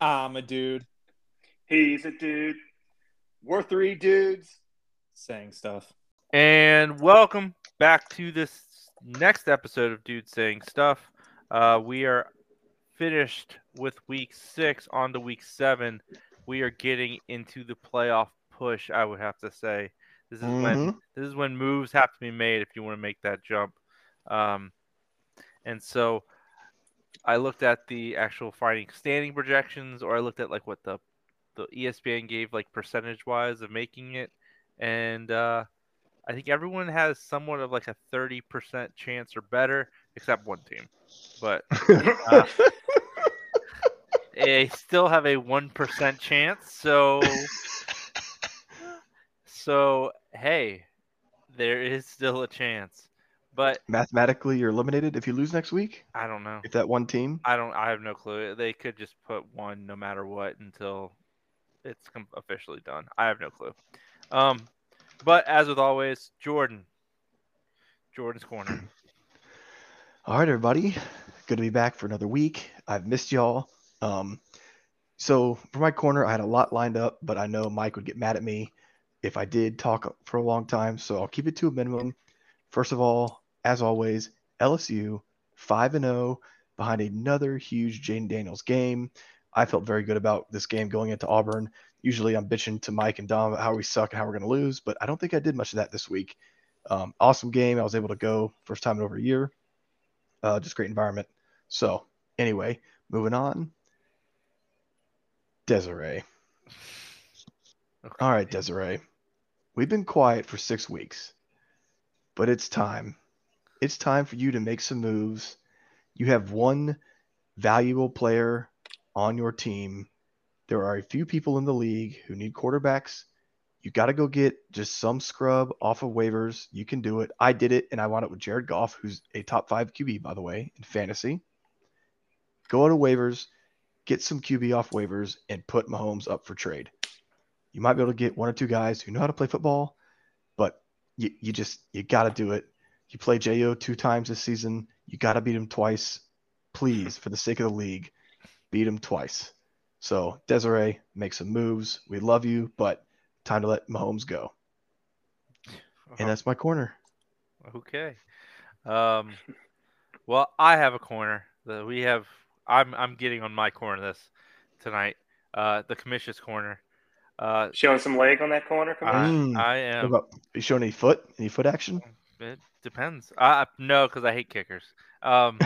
I'm a dude He's a dude. We're three dudes. saying stuff. And welcome back to this next episode of Dude Saying Stuff. Uh, we are finished with week six on to week seven. We are getting into the playoff push, I would have to say. This is when this is when moves have to be made if you want to make that jump. Um, and so I looked at the actual fighting standing projections, or I looked at like what the the ESPN gave like percentage wise of making it, and uh, I think everyone has somewhat of like a thirty percent chance or better, except one team. But uh, they still have a one percent chance. So, so hey, there is still a chance. But Mathematically, you're eliminated if you lose next week. I don't know. If that one team, I don't. I have no clue. They could just put one no matter what until it's officially done. I have no clue. Um, but as with always, Jordan. Jordan's corner. all right, everybody, good to be back for another week. I've missed y'all. Um, so for my corner, I had a lot lined up, but I know Mike would get mad at me if I did talk for a long time. So I'll keep it to a minimum. First of all, as always, LSU five and zero behind another huge Jayden Daniels game. I felt very good about this game going into Auburn. Usually I'm bitching to Mike and Dom about how we suck and how we're going to lose, but I don't think I did much of that this week. Um, awesome game. I was able to go first time in over a year. Uh, just great environment. So anyway, moving on. Desiree. All right, Desiree. We've been quiet for six weeks, but it's time. It's time for you to make some moves. You have one valuable player on your team. There are a few people in the league who need quarterbacks. You got to go get just some scrub off of waivers. You can do it. I did it, and I wound up with Jared Goff, who's a top five QB, by the way, in fantasy. Go out of waivers, get some QB off waivers, and put Mahomes up for trade. You might be able to get one or two guys who know how to play football, but you, you just you got to do it. You play Jo two times this season. You got to beat him twice, please, for the sake of the league. Beat him twice. So Desiree, make some moves. We love you, but time to let Mahomes go. And that's my corner. Okay. Um, well, I have a corner. that we have. I'm I'm getting on my corner this tonight. Uh, the commission's corner. Uh, Showing some leg on that corner. Come I, on. Mm. I am. about you showing any foot? Any foot action? It depends. Uh, no, because I hate kickers. Um,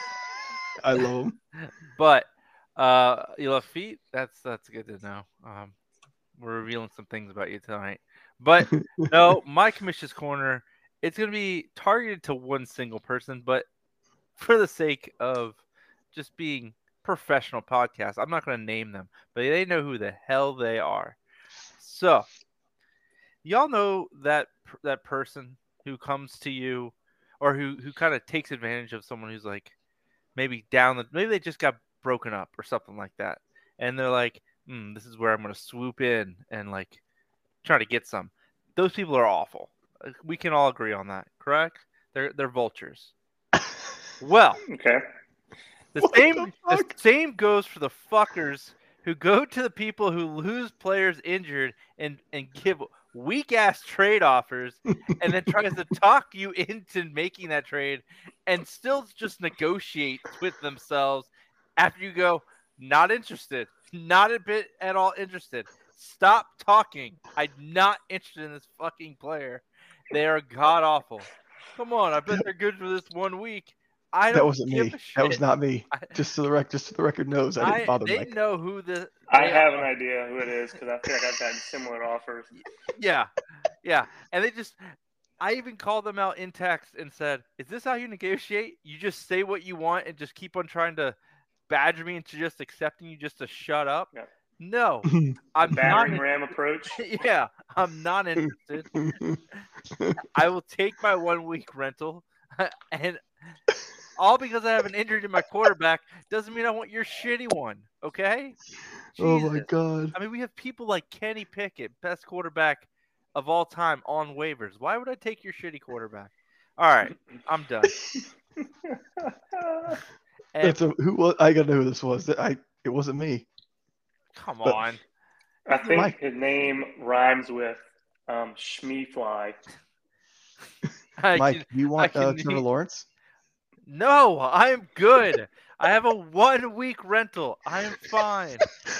I love them. but uh, you love feet. That's that's good to know. Um, we're revealing some things about you tonight. But no, my commission's corner. It's gonna be targeted to one single person, but for the sake of just being professional podcast, I'm not gonna name them, but they know who the hell they are. So, y'all know that that person who comes to you, or who who kind of takes advantage of someone who's like maybe down the maybe they just got broken up or something like that, and they're like, hmm, "This is where I'm gonna swoop in and like try to get some." Those people are awful. We can all agree on that, correct? They're they're vultures. Well, Okay. the What same the the, same goes for the fuckers who go to the people who lose players injured and and give weak ass trade offers and then tries to talk you into making that trade and still just negotiate with themselves after you go not interested. Not a bit at all interested. Stop talking. I'm not interested in this fucking player. They are god awful. Come on i bet they're good for this one week i That wasn't me. That was not me. I- Just so the rec, just so the record knows, I didn't bother they Mike. know who the. I they have are. an idea who it is because I feel like I've gotten similar offers. Yeah, yeah, and they just. I even called them out in text and said, "Is this how you negotiate? You just say what you want and just keep on trying to badger me into just accepting you just to shut up." Yeah. No, I'm not. Ram approach. Yeah, I'm not interested. I will take my one week rental, and all because I have an injury to my quarterback doesn't mean I want your shitty one. Okay? oh my god. I mean, we have people like Kenny Pickett, best quarterback of all time, on waivers. Why would I take your shitty quarterback? All right, I'm done. And That's a, who was? I gotta know who this was. I It wasn't me. Come But- on. I think Mike. his name rhymes with um, Schmeefly. Mike, can- do you want can uh, Trevor eat- Lawrence? No, I'm good. I have a one week rental. I am fine.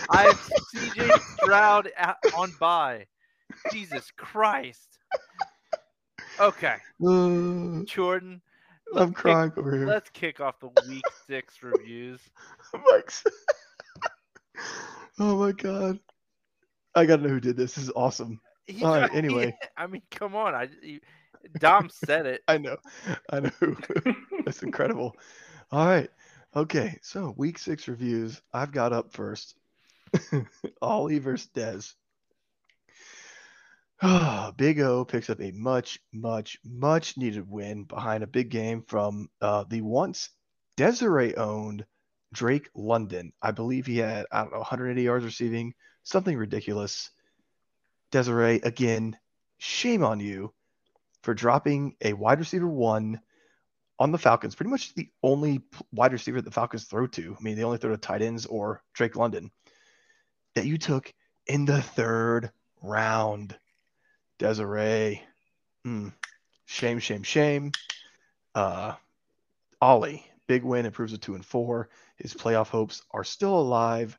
I have CJ Stroud on bye. Jesus Christ. Okay, Jordan. I'm let's kick- crying over here. Let's kick off the week six reviews. Oh my god. I gotta know who did this. This is awesome. He All right, anyway. I mean, come on. I you, Dom said it. I know. I know. That's incredible. All right. Okay. So week six reviews. I've got up first. Ollie versus Dez. Big O picks up a much, much, much needed win behind a big game from uh, the once Desiree owned Drake London. I believe he had, I don't know, 180 yards receiving, something ridiculous. Desiree, again, shame on you for dropping a wide receiver one on the Falcons. Pretty much the only wide receiver the Falcons throw to. I mean, they only throw to tight ends or Drake London that you took in the third round. Desiree. Mm. Shame, shame, shame. Uh, Ollie, big win, improves to two and four. His playoff hopes are still alive,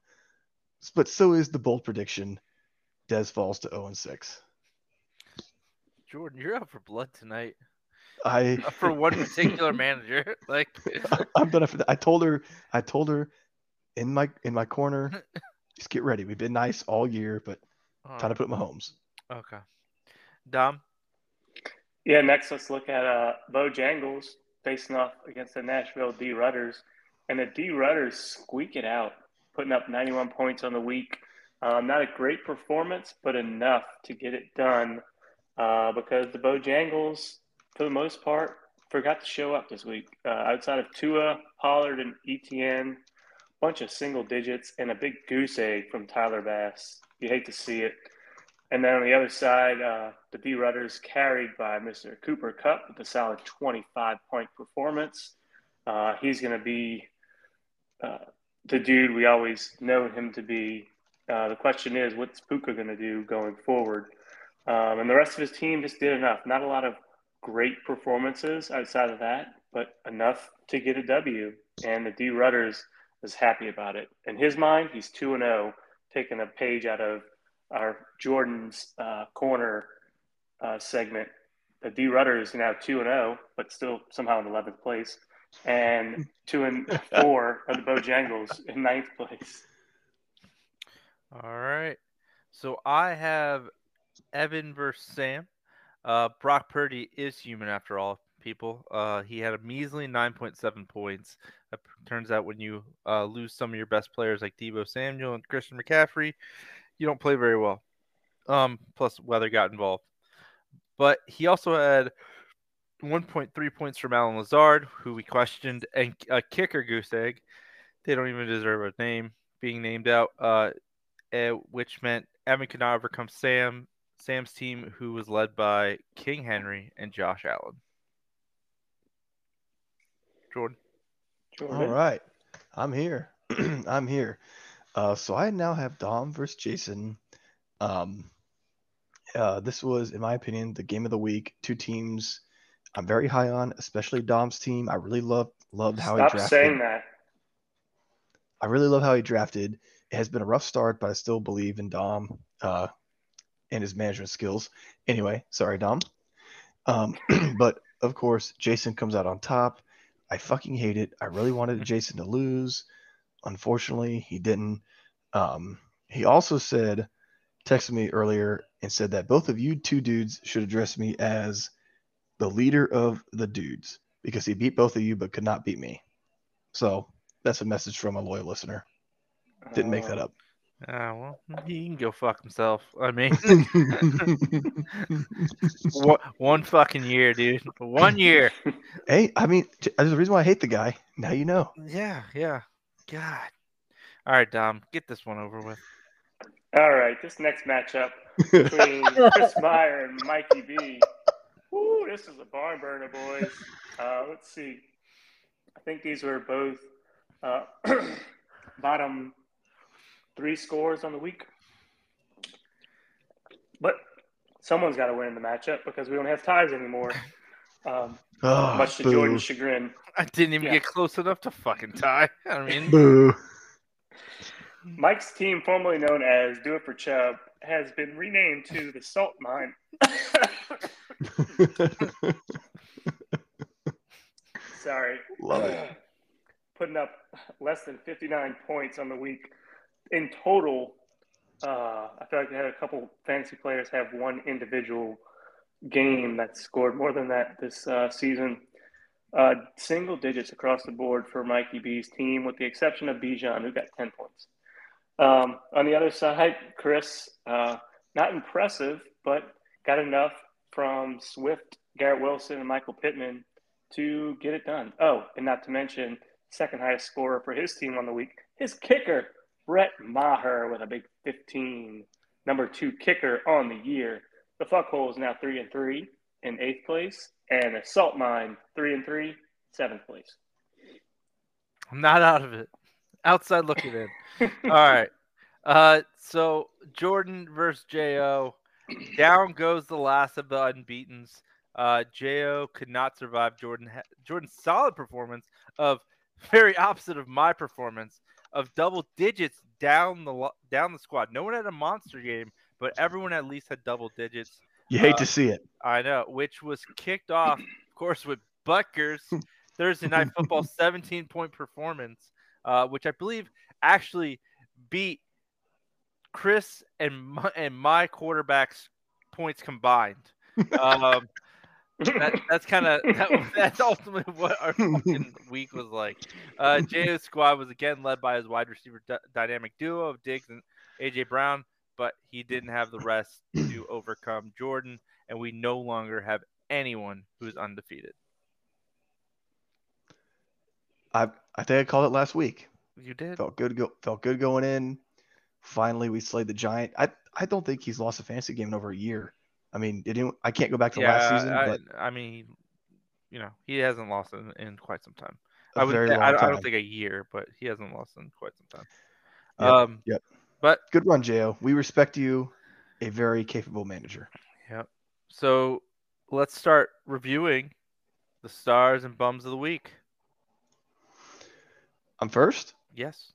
but so is the bold prediction. Des falls to 0 and 6. Jordan, you're out for blood tonight. I For one particular manager. Like I'm done after that. I told her, I told her in my in my corner, just get ready. We've been nice all year, but time to put Mahomes. Okay. Dom. Yeah, next let's look at uh, Bojangles facing off against the Nashville D Rudders. And the D Rudders squeak it out, putting up 91 points on the week. Um, not a great performance, but enough to get it done uh, because the Bojangles, for the most part, forgot to show up this week. Uh, outside of Tua, Pollard, and ETN, bunch of single digits, and a big goose egg from Tyler Bass. You hate to see it. And then on the other side, uh, the D Rudders carried by Mr. Cooper Kupp with a solid 25 point performance. Uh, he's going to be uh, the dude we always know him to be. Uh, the question is, what's Puka going to do going forward? Um, and the rest of his team just did enough. Not a lot of great performances outside of that, but enough to get a W. And the D Rudders is happy about it. In his mind, he's 2 and 0, taking a page out of our Jordan's uh, corner uh, segment. The D Rudder is now two and zero, but still somehow in eleventh place, and two and four of the Bojangles in ninth place. All right. So I have Evan versus Sam. Uh, Brock Purdy is human after all, people. Uh, he had a measly 9.7 points. It turns out when you uh, lose some of your best players like Deebo Samuel and Christian McCaffrey, you don't play very well. Um, plus weather got involved. But he also had 1.3 points from Allen Lazard, who we questioned, and a kicker goose egg. They don't even deserve a name being named out. Uh, uh, which meant Evan could not overcome Sam, Sam's team, who was led by King Henry and Josh Allen. Jordan. Jordan. All right, I'm here. I'm here. Uh, so I now have Dom versus Jason. Um, uh, this was, in my opinion, the game of the week. Two teams I'm very high on, especially Dom's team. I really love loved how Stop he drafted. Stop saying that. I really love how he drafted. It has been a rough start, but I still believe in Dom uh, and his management skills. Anyway, sorry, Dom. Um, but of course, Jason comes out on top. I fucking hate it. I really wanted Jason to lose. Unfortunately, he didn't. Um, he also said, texted me earlier and said that both of you two dudes should address me as the leader of the dudes because he beat both of you but could not beat me. So that's a message from a loyal listener. Didn't make that Uh, up. Ah, well, he can go fuck himself. I mean, one, one fucking year, dude. One year. hey, I mean, there's a reason why I hate the guy. Now you know. Yeah, yeah. God. All right, Dom, get this one over with. All right, this next matchup between Chris Meyer and Mikey B. Woo, this is a barn burner, boys. Uh, let's see. I think these were both uh, bottom three scores on the week. But someone's got to win in the matchup because we don't have ties anymore. Um, Oh, much to boo. Jordan's chagrin. I didn't even Yeah. get close enough to fucking tie. I mean, Boo. Mike's team, formerly known as Do It for Chubb, has been renamed to the Salt Mine. Sorry. Love it. Putting up less than 59 points on the week. In total, uh, I feel like I had a couple fantasy players have one individual game that scored more than that this uh, season. Uh, single digits across the board for Mikey B's team, with the exception of Bijan, who got 10 points. Um, on the other side, Chris, uh, not impressive, but got enough from Swift, Garrett Wilson, and Michael Pittman to get it done. Oh, and not to mention, second highest scorer for his team on the week, his kicker, Brett Maher, with a big 15. Number two kicker on the year. The fuckhole is now three and three in eighth place, and the salt mine three and three, seventh place. I'm not out of it. Outside looking in. All right. Uh, so Jordan versus Jo. Down goes the last of the unbeaten's. Uh, Jo could not survive Jordan. Jordan's solid performance of very opposite of my performance of double digits down the down the squad. No one had a monster game, but everyone at least had double digits. You hate Uh, to see it. I know, which was kicked off, of course, with Butker's Thursday night football 17 point performance, uh, which I believe actually beat Chris and my, and my quarterback's points combined. Um, that, that's kind of that, that's ultimately what our fucking week was like. Uh, Jo's squad was again led by his wide receiver d- dynamic duo of Diggs and AJ Brown, but he didn't have the rest to overcome Jordan, and we no longer have anyone who is undefeated. I I think I called it last week. You did. Felt good go felt good going in. Finally, we slayed the giant. I I don't think he's lost a fantasy game in over a year. I mean, did anyone, I can't go back to last season, I, but I mean, you know, he hasn't lost in, in quite some time. I would. I, I don't think a year, but he hasn't lost in quite some time. Yep, Um. yep. But Good run, Jo. We respect you. A very capable manager. Yep. So let's start reviewing the stars and bums of the week. I'm first. Yes.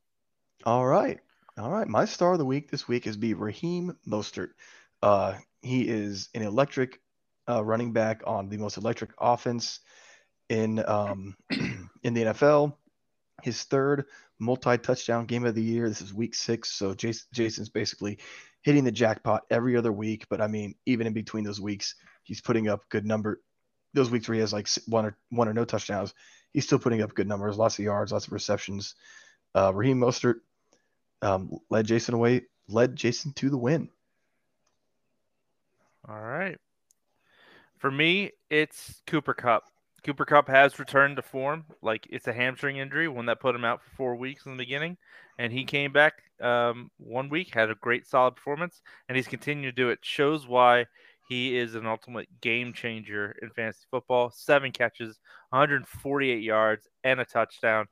All right. All right. My star of the week this week is be Raheem Mostert. Uh, he is an electric uh, running back on the most electric offense in um, in the NFL. His third multi-touchdown game of the year. This is week six, so Jason, Jason's basically hitting the jackpot every other week. But I mean, even in between those weeks, he's putting up good number. Those weeks where he has like one or one or no touchdowns, he's still putting up good numbers, lots of yards, lots of receptions. Uh, Raheem Mostert um, led Jason away, led Jason to the win. All right. For me, it's Cooper Kupp. Cooper Kupp has returned to form. Like it's a hamstring injury, one that put him out for four weeks in the beginning, and he came back um, one week, had a great solid performance, and he's continued to do it. Shows why he is an ultimate game changer in fantasy football. Seven catches, 148 yards, and a touchdown.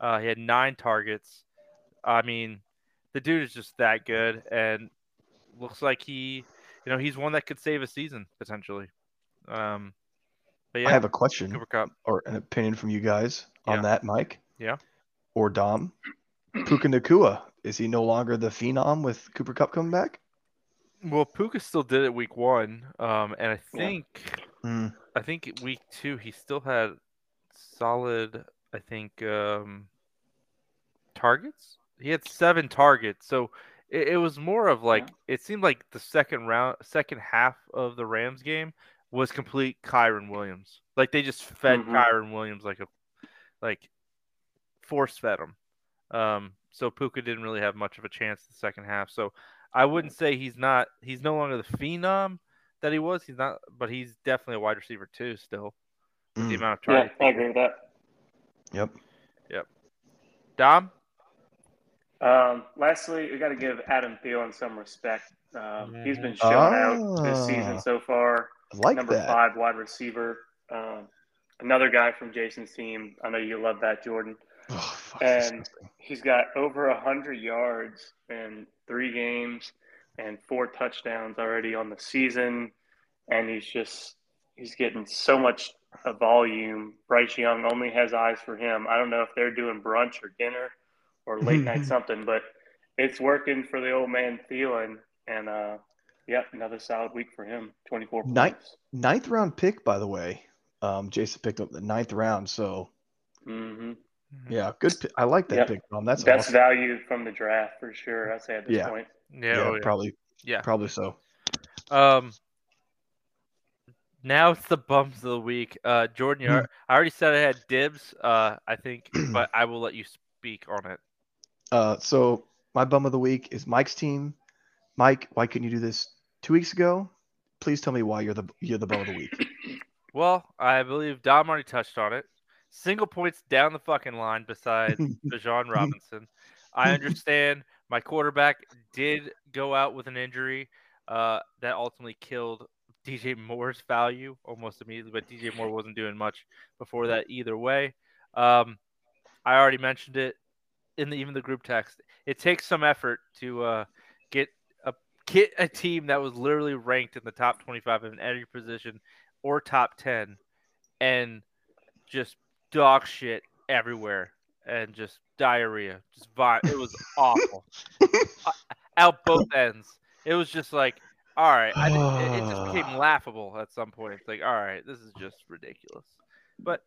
Uh, he had nine targets. I mean, the dude is just that good, and looks like he, you know, he's one that could save a season potentially. Um, but yeah, I have a question Cooper Kupp. or an opinion from you guys on Yeah. that, Mike. Yeah. Or Dom. Puka Nacua. Is he no longer the phenom with Cooper Kupp coming back? Well, Puka still did it week one, um, and I Yeah. think Mm, I think week two he still had solid. I think um, targets. He had seven targets, so it, it was more of like it seemed like the second round, second half of the Rams game was complete Kyren Williams. Like they just fed Mhm. Kyren Williams like a like force fed him. Um, so Puka didn't really have much of a chance the second half. So I wouldn't say he's not he's no longer the phenom that he was. He's not, but he's definitely a wide receiver too. Still, with the mm, amount of Yeah. I agree with that. Yep. Yep. Dom, Um, lastly, we got to give Adam Thielen some respect. Um, he's been showing out this Ah. season so far. I like Number that. five wide receiver. Um, another guy from Jason's team. I know you love that, Jordan. That's And- He's got over a hundred yards in three games and four touchdowns already on the season, and he's just he's getting so much uh, volume. Bryce Young only has eyes for him. I don't know if they're doing brunch or dinner or late night something, but it's working for the old man Thielen, and uh, yep, another solid week for him. Twenty four Night- points. Ninth round pick, by the way. Um, Jason picked up the ninth round, so hmm yeah, good. pi- I like that Yep. pick, Tom. That's Best awesome. value from the draft for sure. I'd say at this Yeah. point. Yeah, Yeah, oh, yeah. probably, Yeah. probably so. Um, now it's the bumps of the week. Uh, Jordan, you Hmm. are, I already said I had dibs. Uh, I think, but I will let you speak on it. Uh, so my bum of the week is Mike's team. Mike, why couldn't you do this two weeks ago? Please tell me why you're the you're the bum of the week. Well, I believe Dom already touched on it. Single points down the fucking line besides Bijan Robinson. I understand my quarterback did go out with an injury uh, that ultimately killed DJ Moore's value almost immediately, but DJ Moore wasn't doing much before that either way. Um, I already mentioned it in the, even the group text. It takes some effort to uh, get a get a team that was literally ranked in the top 25 in every position or top 10 and just dog shit everywhere and just diarrhea. Just vi- it was awful. Out both ends. It was just like all right I, didn't- it, it just became laughable at some point. It's like all right this is just ridiculous. But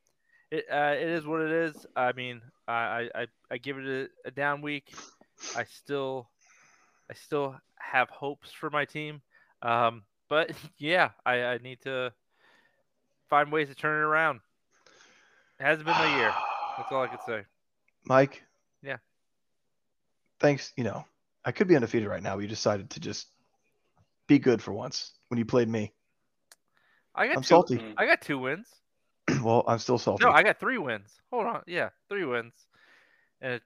it, uh, it is what it is i mean i i, I give it a, a down week i still i still have hopes for my team um but yeah i i need to find ways to turn it around it hasn't been my year that's all i could say Mike. Yeah. Thanks. You know, I could be undefeated right now. but you decided to just be good for once when you played me. i got I'm two, salty. Mm. i got two wins well, I'm still salty. No, I got three wins. Hold on, yeah, three wins, and a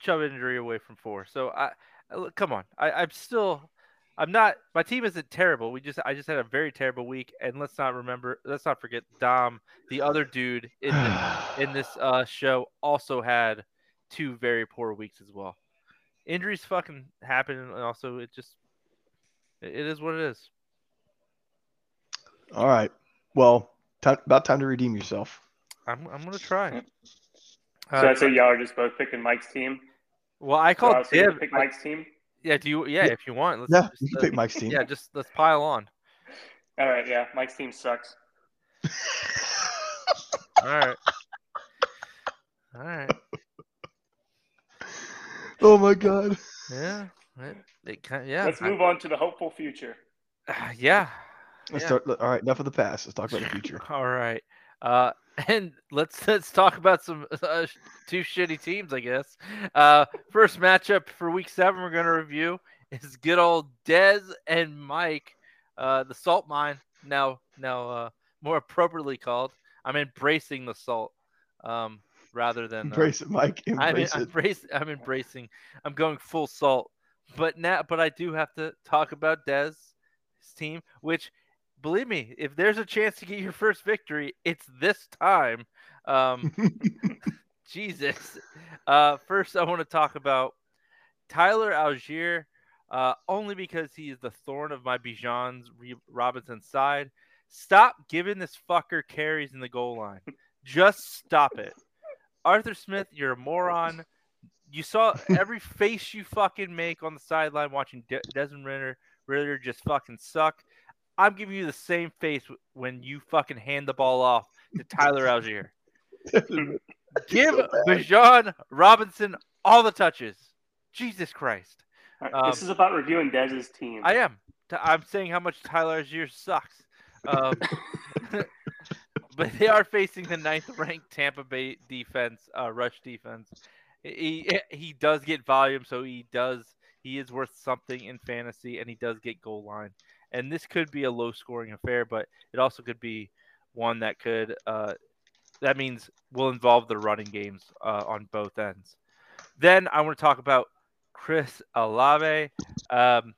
Chubb injury away from four. So I, I look, come on, I, I'm still, I'm not. My team isn't terrible. We just, I just had a very terrible week, and let's not remember, let's not forget Dom, the other dude in this, in this uh, show, also had two very poor weeks as well. Injuries fucking happen, and also it just, it it is what it is. All right. Well, time, about time to redeem yourself. I'm, I'm gonna try. So Uh, that's it. Y'all are just both picking Mike's team. well, I So called I'll see you dib. pick Mike's team. Yeah, do you? Yeah, Yeah. if you want, let's. Yeah, just, you can uh, pick Mike's team. Yeah, just let's pile on. All right, yeah, Mike's team sucks. All right. All right. Oh my god. Yeah. It, it kind yeah. Let's I- move on to the hopeful future. uh, yeah. Let's Yeah. start. All right. Enough of the past. Let's talk about the future. All right. Uh, and let's let's talk about some uh, two shitty teams, I guess. Uh, first matchup for week seven we're gonna review is good old Dez and Mike, uh, the Salt Mine. Now, now, uh, more appropriately called. I'm embracing the salt, um, rather than uh, Embrace it, Mike. I'm, Embrace I'm it. embracing. I'm embracing. I'm going full salt. But now, but I do have to talk about Dez, his team. Which, believe me, if there's a chance to get your first victory, it's this time. Um, Jesus. Uh, first, I want to talk about Tyler Allgeier, uh, only because he is the thorn of my Bijan's Re- Robinson side. Stop giving this fucker carries in the goal line. Just stop it. Arthur Smith, you're a moron. You saw every face you fucking make on the sideline watching De- Desmond Ridder, Ridder just fucking suck. I'm giving you the same face when you fucking hand the ball off to Tyler Allgeier. Give Bijan Robinson all the touches. Jesus Christ. All right, Um, this is about reviewing Dez's team. I am. T- I'm saying how much Tyler Allgeier sucks. Um, but they are facing the ninth ranked Tampa Bay defense, uh, rush defense. He he does get volume, so he does he is worth something in fantasy, and he does get goal line. And this could be a low scoring affair, but it also could be one that could uh, that means will involve the running games uh, on both ends. Then I want to talk about Chris Olave. Um,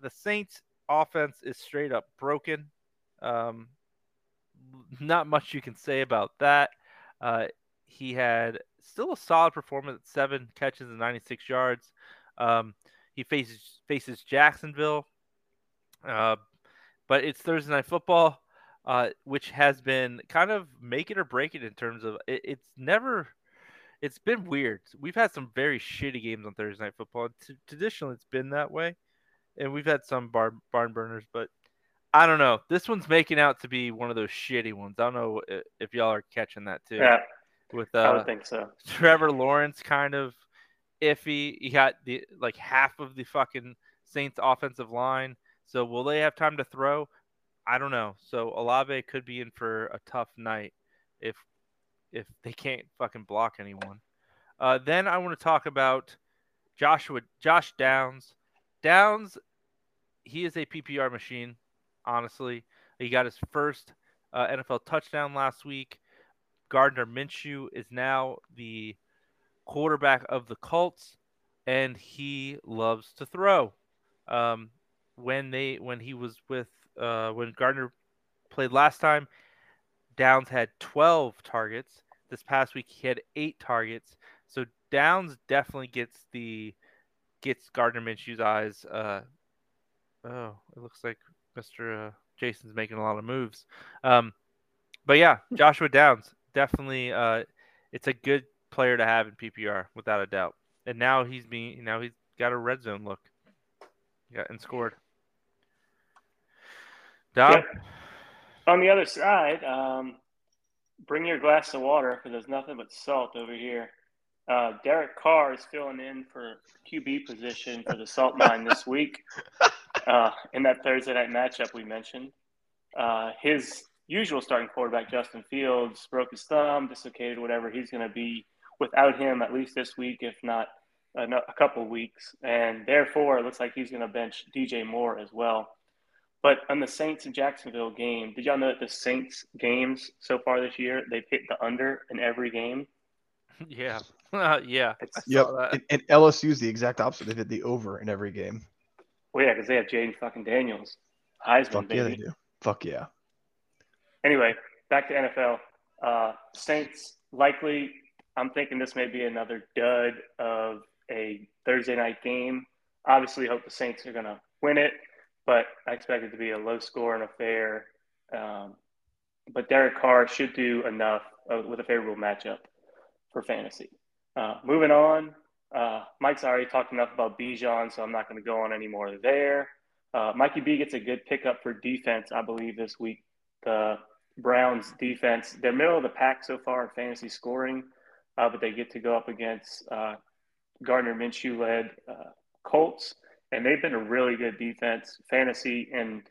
the Saints offense is straight up broken. Um, not much you can say about that. Uh, he had still a solid performance. Seven catches and 96 yards. Um, he faces faces Jacksonville, uh, but it's Thursday night football, uh, which has been kind of make it or break it in terms of it, it's never. It's been weird. We've had some very shitty games on Thursday night football. T- traditionally, it's been that way, and we've had some bar- barn burners, but I don't know. This one's making out to be one of those shitty ones. I don't know if, y'all are catching that too. Yeah, With uh, I uh, would think so. Trevor Lawrence kind of iffy. He got the like half of the fucking Saints offensive line. So will they have time to throw? I don't know. So Olave could be in for a tough night if if they can't fucking block anyone. Uh, then I want to talk about Joshua Josh Downs. Downs, he is a PPR machine. Honestly, he got his first uh, NFL touchdown last week. Gardner Minshew is now the quarterback of the Colts, and he loves to throw. Um, when they when he was with uh, when Gardner played last time, Downs had 12 targets. This past week he had eight targets. So Downs definitely gets the gets Gardner Minshew's eyes. Uh, oh, it looks like Mr. Uh, Jason's making a lot of moves. Um, but yeah, Joshua Downs definitely. Uh, it's a good player to have in PPR without a doubt. And now he's being now he's got a red zone look. Yeah, and scored. On the other side, um, bring your glass of water because there's nothing but salt over here. Uh, Derek Carr is filling in for QB position for the Salt Mine this week uh, in that Thursday night matchup we mentioned. Uh, his usual starting quarterback, Justin Fields, broke his thumb, dislocated, whatever. He's going to be without him at least this week, if not a, a couple weeks. And therefore, it looks like he's going to bench DJ Moore as well. But on the Saints and Jacksonville game, did y'all know that the Saints games so far this year, they've hit the under in every game? yeah, uh, yeah. Yep. And, and LSU's the exact opposite. They've hit the over in every game. well, yeah, because they have Jayden fucking Daniels, Heisman, Fuck yeah, they do. Fuck yeah. Anyway, back to NFL. Uh, Saints likely. I'm thinking this may be another dud of a Thursday night game. Obviously, hope the Saints are going to win it, but I expect it to be a low scoring affair. Um, but Derek Carr should do enough uh, with a favorable matchup for fantasy. Uh, moving on, uh, Mike's already talked enough about Bijan, so I'm not going to go on any more there. Uh, Mikey B gets a good pickup for defense, I believe, this week. The Browns defense, they're middle of the pack so far in fantasy scoring, uh, but they get to go up against uh, Gardner Minshew led Colts, and they've been a really good defense, fantasy and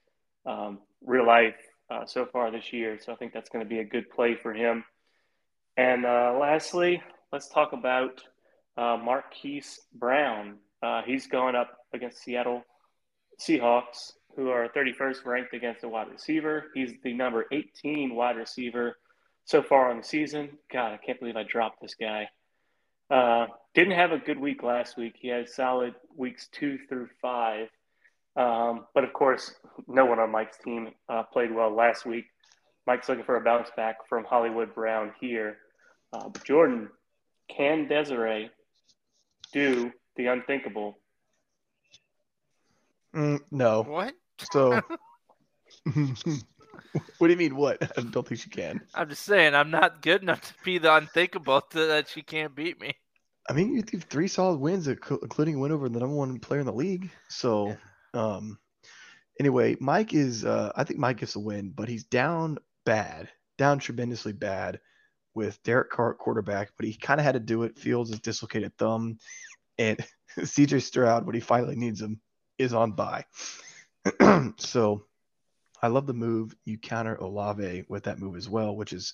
um, real life uh, so far this year. So I think that's going to be a good play for him. And uh, lastly, let's talk about uh, Marquise Brown. Uh, he's going up against Seattle Seahawks, who are 31st ranked against a wide receiver. He's the number 18 wide receiver so far on the season. God, I can't believe I dropped this guy. Uh, didn't have a good week last week. He had solid weeks two through five. Um, but of course, no one on Mike's team uh, played well last week. Mike's looking for a bounce back from Hollywood Brown here. Uh, but Jordan, can Desiree do the unthinkable? Mm, no. What? So, what do you mean? What? I don't think she can. I'm just saying, I'm not good enough to be the unthinkable to, that she can't beat me. I mean, you have three solid wins, including a win over the number one player in the league. So, um, anyway, Mike is. Uh, I think Mike gets a win, but he's down bad, down tremendously bad with Derek Carr at quarterback. But he kind of had to do it. Fields his dislocated thumb, and C.J. Stroud, when he finally needs him, is on bye. so, I love the move. You counter Olave with that move as well, which is,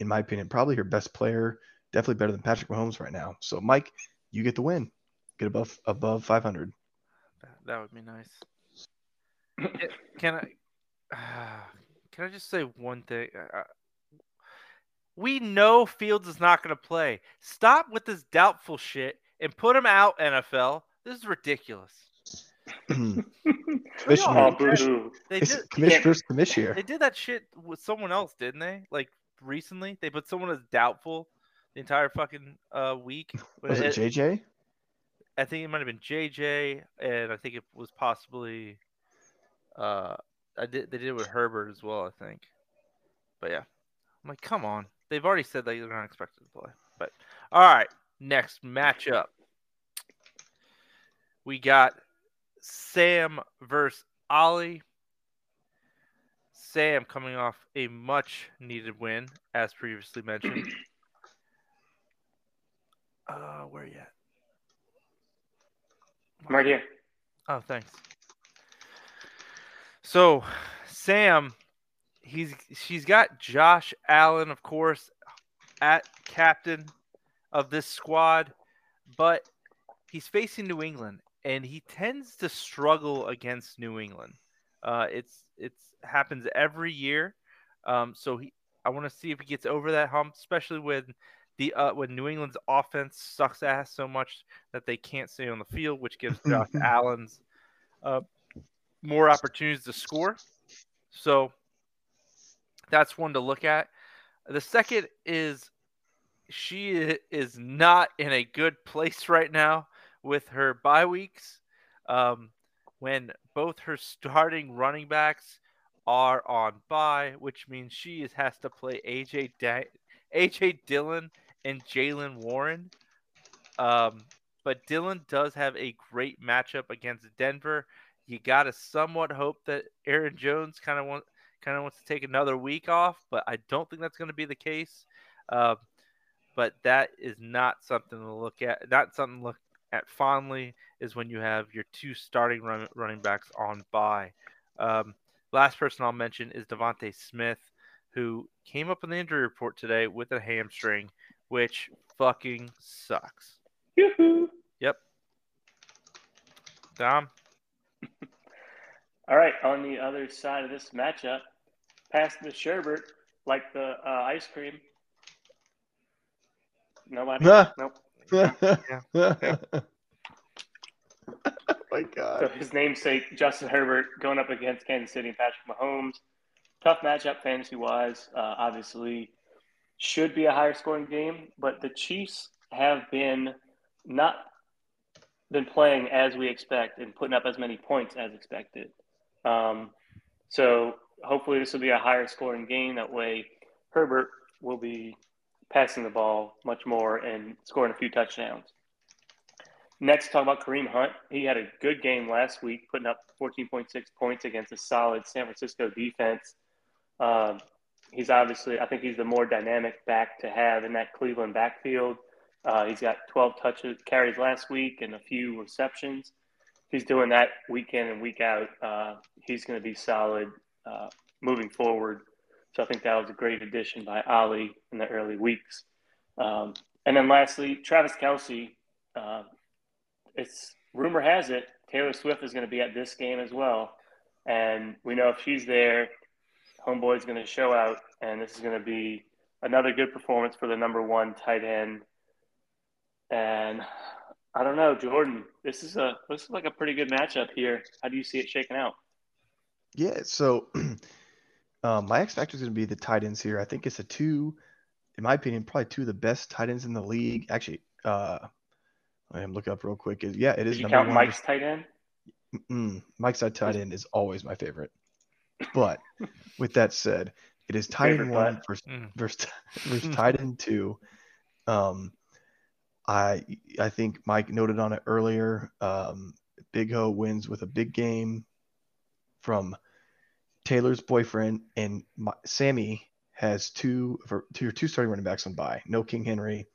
in my opinion, probably her best player definitely better than Patrick Mahomes right now. So, Mike, you get the win. Get above above 500. That, would be nice. Can I? Can I just say one thing? We know Fields is not going to play. Stop with this doubtful shit and put him out. NFL. This is ridiculous. Commission-. They did. commissioner's commission here. They did that shit with someone else, didn't they? Like recently, they put someone as doubtful. the entire fucking uh, week. Was it JJ? I think it might have been JJ, and I think it was possibly. Uh, I did. They did it with Herbert as well, I think. But yeah, I'm like, come on. They've already said that they're not expected to play. But all right, next matchup. We got Sam versus Ollie. Sam coming off a much needed win, as previously mentioned. Uh, where you at? I'm right here. Oh, thanks. So, Sam, he's she's got Josh Allen, of course, at captain of this squad, but he's facing New England, and he tends to struggle against New England. Uh, it's it's happens every year. Um, so he, I want to see if he gets over that hump, especially when the uh, when New England's offense sucks ass so much that they can't stay on the field, which gives Josh Allen's uh, more opportunities to score. So that's one to look at. The second is she is not in a good place right now with her bye weeks. Um, when both her starting running backs are on bye, which means she is, has to play AJ da- AJ Dillon and Jaylen Warren. Um, but Dillon does have a great matchup against Denver. You got to somewhat hope that Aaron Jones kind of want kind of wants to take another week off, but I don't think that's going to be the case. Uh, but that is not something to look at. Not something to look at fondly is when you have your two starting run, running backs on bye. Um, last person I'll mention is DeVonta Smith, who came up in the injury report today with a hamstring, which fucking sucks. Yoo-hoo. Yep. Dom. All right, on the other side of this matchup, past the sherbet like the uh, ice cream. Nobody. Ah. nope. Oh my So his namesake, Justin Herbert, going up against Kansas City and Patrick Mahomes. Tough matchup fantasy wise. Uh, obviously, should be a higher scoring game, but the Chiefs have been not been playing as we expect and putting up as many points as expected. Um, so hopefully, this will be a higher scoring game. That way, Herbert will be passing the ball much more and scoring a few touchdowns. Next, talk about Kareem Hunt. He had a good game last week, putting up 14.6 points against a solid San Francisco defense. Um, he's obviously, I think he's the more dynamic back to have in that Cleveland backfield. Uh, he's got 12 touches, carries last week, and a few receptions. He's doing that week in and week out. Uh, he's going to be solid uh, moving forward. So I think that was a great addition by Ollie in the early weeks. Um, and then lastly, Travis Kelce. Uh, it's rumor has it Taylor Swift is going to be at this game as well, and we know if she's there, Homeboy's going to show out, and this is going to be another good performance for the number one tight end. And I don't know, Jordan. This is a this is like a pretty good matchup here. How do you see it shaking out? Yeah, so um, my X factor is going to be the tight ends here. I think it's a two, in my opinion, probably two of the best tight ends in the league. Actually, uh, I am look up real quick. Is- Yeah, it is Did you count one. Mike's tight end? Mm, Mike's tight end is always my favorite. But with that said, it is tight end Favorite one butt. versus, Mm. versus, versus tight end two. Um, I I think Mike noted on it earlier. Um, Big Ho wins with a big game from Taylor's boyfriend, and my, Sammy has two for two two starting running backs on bye. No King Henry,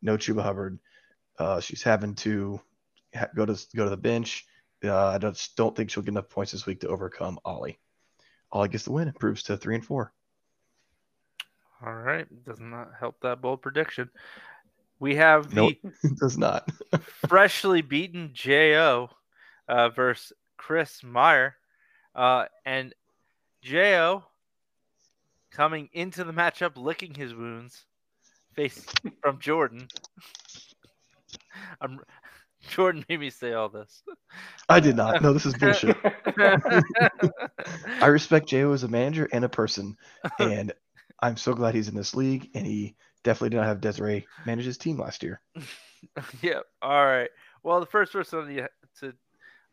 no Chuba Hubbard. Uh, she's having to ha- go to go to the bench. Uh, I just don't think she'll get enough points this week to overcome Ollie. Ollie gets the win, improves to three and four. All right. Does not help that bold prediction. We have the Nope. Does not. freshly beaten Jo uh, versus Chris Meyer. Uh, and Jo coming into the matchup licking his wounds, face from Jordan. I'm, Jordan made me say all this. I did not. No, this is bullshit. I respect Jo as a manager and a person, and I'm so glad he's in this league and he definitely did not have Desiree manage his team last year. yeah. All right. Well, the first person to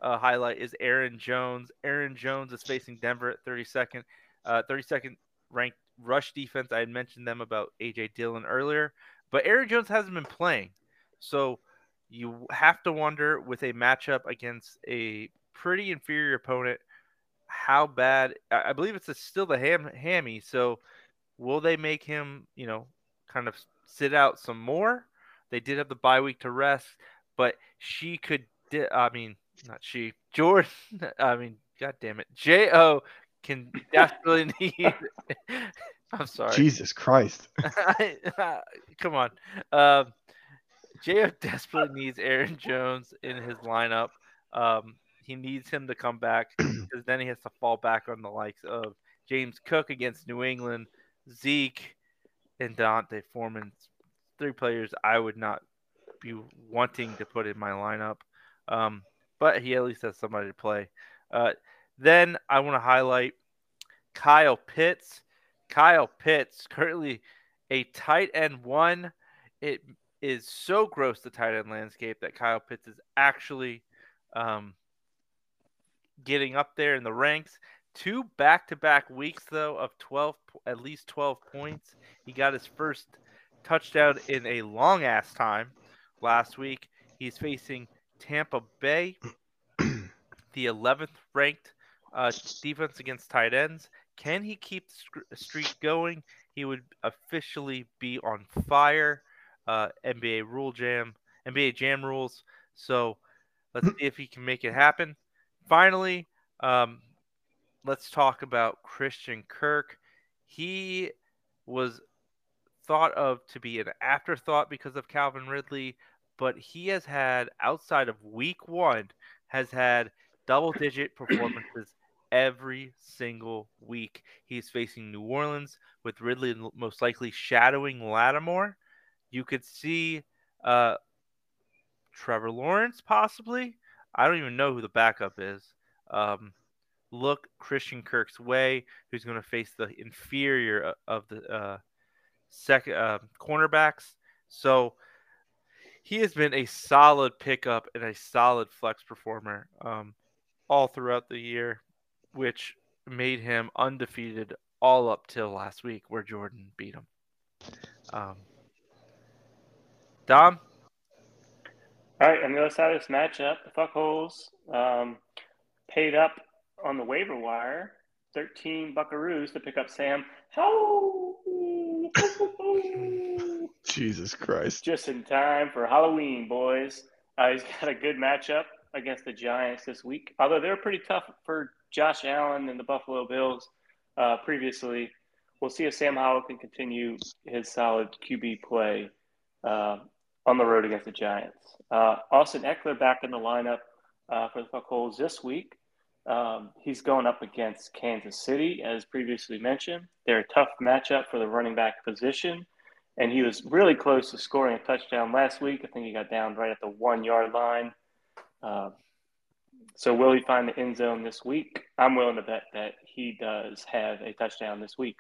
uh, highlight is Aaron Jones. Aaron Jones is facing Denver at 32nd, uh, 32nd ranked rush defense. I had mentioned them about AJ Dillon earlier, but Aaron Jones hasn't been playing, so you have to wonder with a matchup against a pretty inferior opponent how bad. I believe it's a, still the ham hammy. So will they make him, you know, kind of sit out some more? They did have the bye week to rest, but she could. Di- I mean, not she. Jordan. I mean, god damn it. J O can desperately need. I'm sorry. Jesus Christ. Come on. Um, J.O. desperately needs Aaron Jones in his lineup. Um, he needs him to come back because then he has to fall back on the likes of James Cook against New England, Zeke, and D'Onta Foreman. Three players I would not be wanting to put in my lineup. Um, but he at least has somebody to play. Uh, then I want to highlight Kyle Pitts. Kyle Pitts, currently a tight end one. It is so gross the tight end landscape that Kyle Pitts is actually um, getting up there in the ranks. Two back-to-back weeks though of 12 at least 12 points. He got his first touchdown in a long ass time last week. He's facing Tampa Bay, the 11th ranked uh, defense against tight ends. Can he keep the streak going? He would officially be on fire. Uh, NBA rule jam, NBA jam rules. So let's see if he can make it happen. Finally, um, let's talk about Christian Kirk. He was thought of to be an afterthought because of Calvin Ridley, but he has had outside of week one has had double digit performances every single week. He's facing New Orleans with Ridley most likely shadowing Lattimore. You could see uh, Trevor Lawrence possibly. I don't even know who the backup is. Um, look Christian Kirk's way, who's going to face the inferior of the uh, second uh, cornerbacks. So he has been a solid pickup and a solid flex performer um, all throughout the year which made him undefeated all up till last week where Jordan beat him. Um, Dom? All right, on the other side of this matchup, the fuckholes um, paid up on the waiver wire 13 buckaroos to pick up Sam. Jesus Christ. Just in time for Halloween, boys. Uh, he's got a good matchup against the Giants this week, although they're pretty tough for Josh Allen and the Buffalo Bills uh, previously. We'll see if Sam Howell can continue his solid QB play uh, on the road against the Giants. Uh, Austin Ekeler back in the lineup uh, for the Fuckholes this week. Um, he's going up against Kansas City, as previously mentioned. They're a tough matchup for the running back position, and he was really close to scoring a touchdown last week. I think he got down right at the one yard line. Uh, so will he find the end zone this week? I'm willing to bet that he does have a touchdown this week.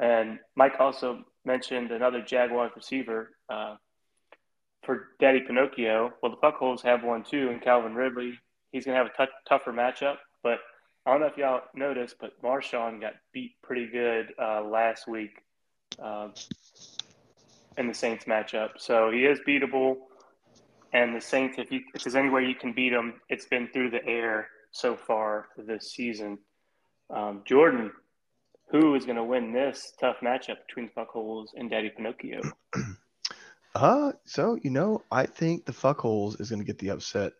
And Mike also mentioned another Jaguars receiver uh, for Daddy Pinocchio. Well, the Buckholes have one too, and Calvin Ridley. He's going to have a t- tougher matchup. But I don't know if y'all noticed, but Marshon got beat pretty good uh, last week uh, in the Saints matchup. So he is beatable. And the Saints, if, you, if there's any way you can beat them, it's been through the air so far this season. Um, Jordan, who is going to win this tough matchup between Fuckholes and Daddy Pinocchio? Uh, so you know, I think the Fuckholes is going to get the upset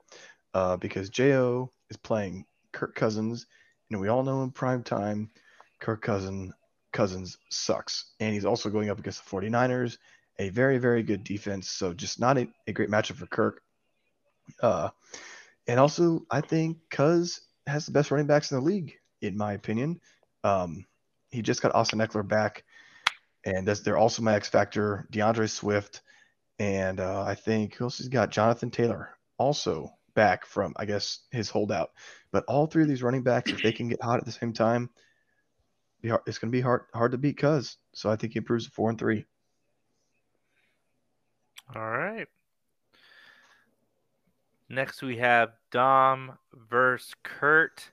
uh, because Jo is playing Kirk Cousins, and we all know in prime time, Kirk Cousin Cousins sucks, and he's also going up against the 49ers, a very, very good defense. So just not a, a great matchup for Kirk. Uh, and also, I think Cuz has the best running backs in the league, in my opinion. Um, he just got Austin Ekeler back, and they're also my X factor, D'Andre Swift, and uh, I think who else has got Jonathan Taylor also back from I guess his holdout. But all three of these running backs, if they can get hot at the same time, it's going to be hard hard to beat Cuz. So I think he improves to four and three. All right. Next, we have Dom versus Kurt.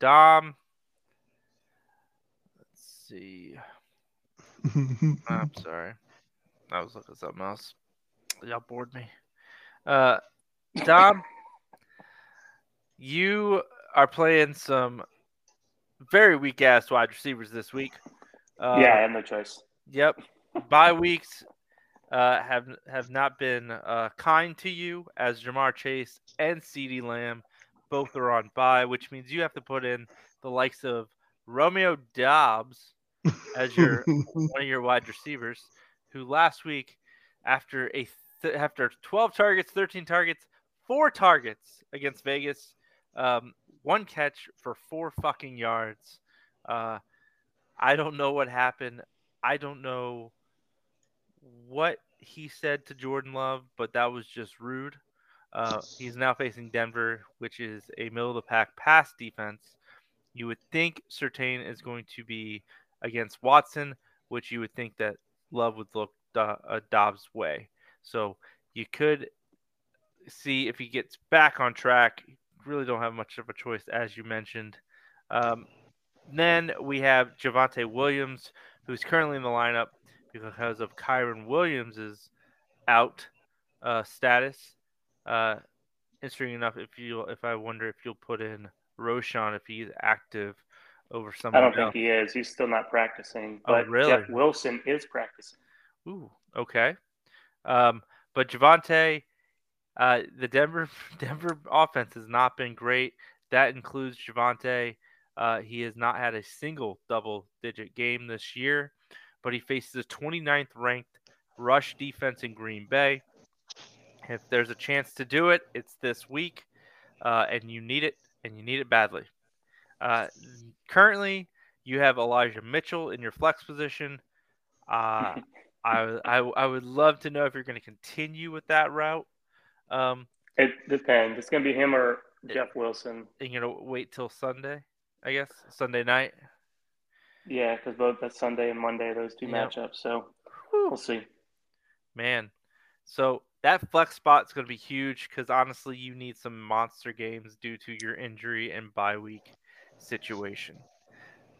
Dom. Let's see. I'm sorry. I was looking at something else. Y'all bored me. Uh, Dom, you are playing some very weak ass wide receivers this week. Uh, yeah, I have no choice. Yep. Bye weeks uh, have have not been uh, kind to you as Ja'Marr Chase and CeeDee Lamb both are on bye, which means you have to put in the likes of Romeo Doubs as your one of your wide receivers, who last week after a th- after 12 targets, 13 targets, four targets against Vegas, um, one catch for four fucking yards. Uh, I don't know what happened. I don't know what he said to Jordan Love, but that was just rude. Uh, he's now facing Denver, which is a middle of the pack pass defense. You would think Surtain is going to be against Watson, which you would think that Love would look uh, a Doubs way. So you could see if he gets back on track. Really don't have much of a choice, as you mentioned. Um, then we have Javonte Williams, who's currently in the lineup because of Kyren Williams' out uh, status. Uh, interesting enough, if you if I wonder if you'll put in Roschon if he's active over some. I don't think he is. He's still not practicing. Oh, But really? Jeff Wilson is practicing. Ooh, okay. Um, but Javonte, uh, the Denver Denver offense has not been great. That includes Javonte. Uh, he has not had a single double digit game this year, but he faces a 29th ranked rush defense in Green Bay. If there's a chance to do it, it's this week, uh, and you need it, and you need it badly. Uh, currently, you have Elijah Mitchell in your flex position. Uh, I, I I would love to know if you're going to continue with that route. Um, It depends. It's going to be him or Jeff Wilson. and you're gonna wait till Sunday, I guess Sunday night. Yeah, because both that's Sunday and Monday, those two Yeah. matchups. So Whew. we'll see. Man, so that flex spot is going to be huge because honestly, you need some monster games due to your injury and bye week situation.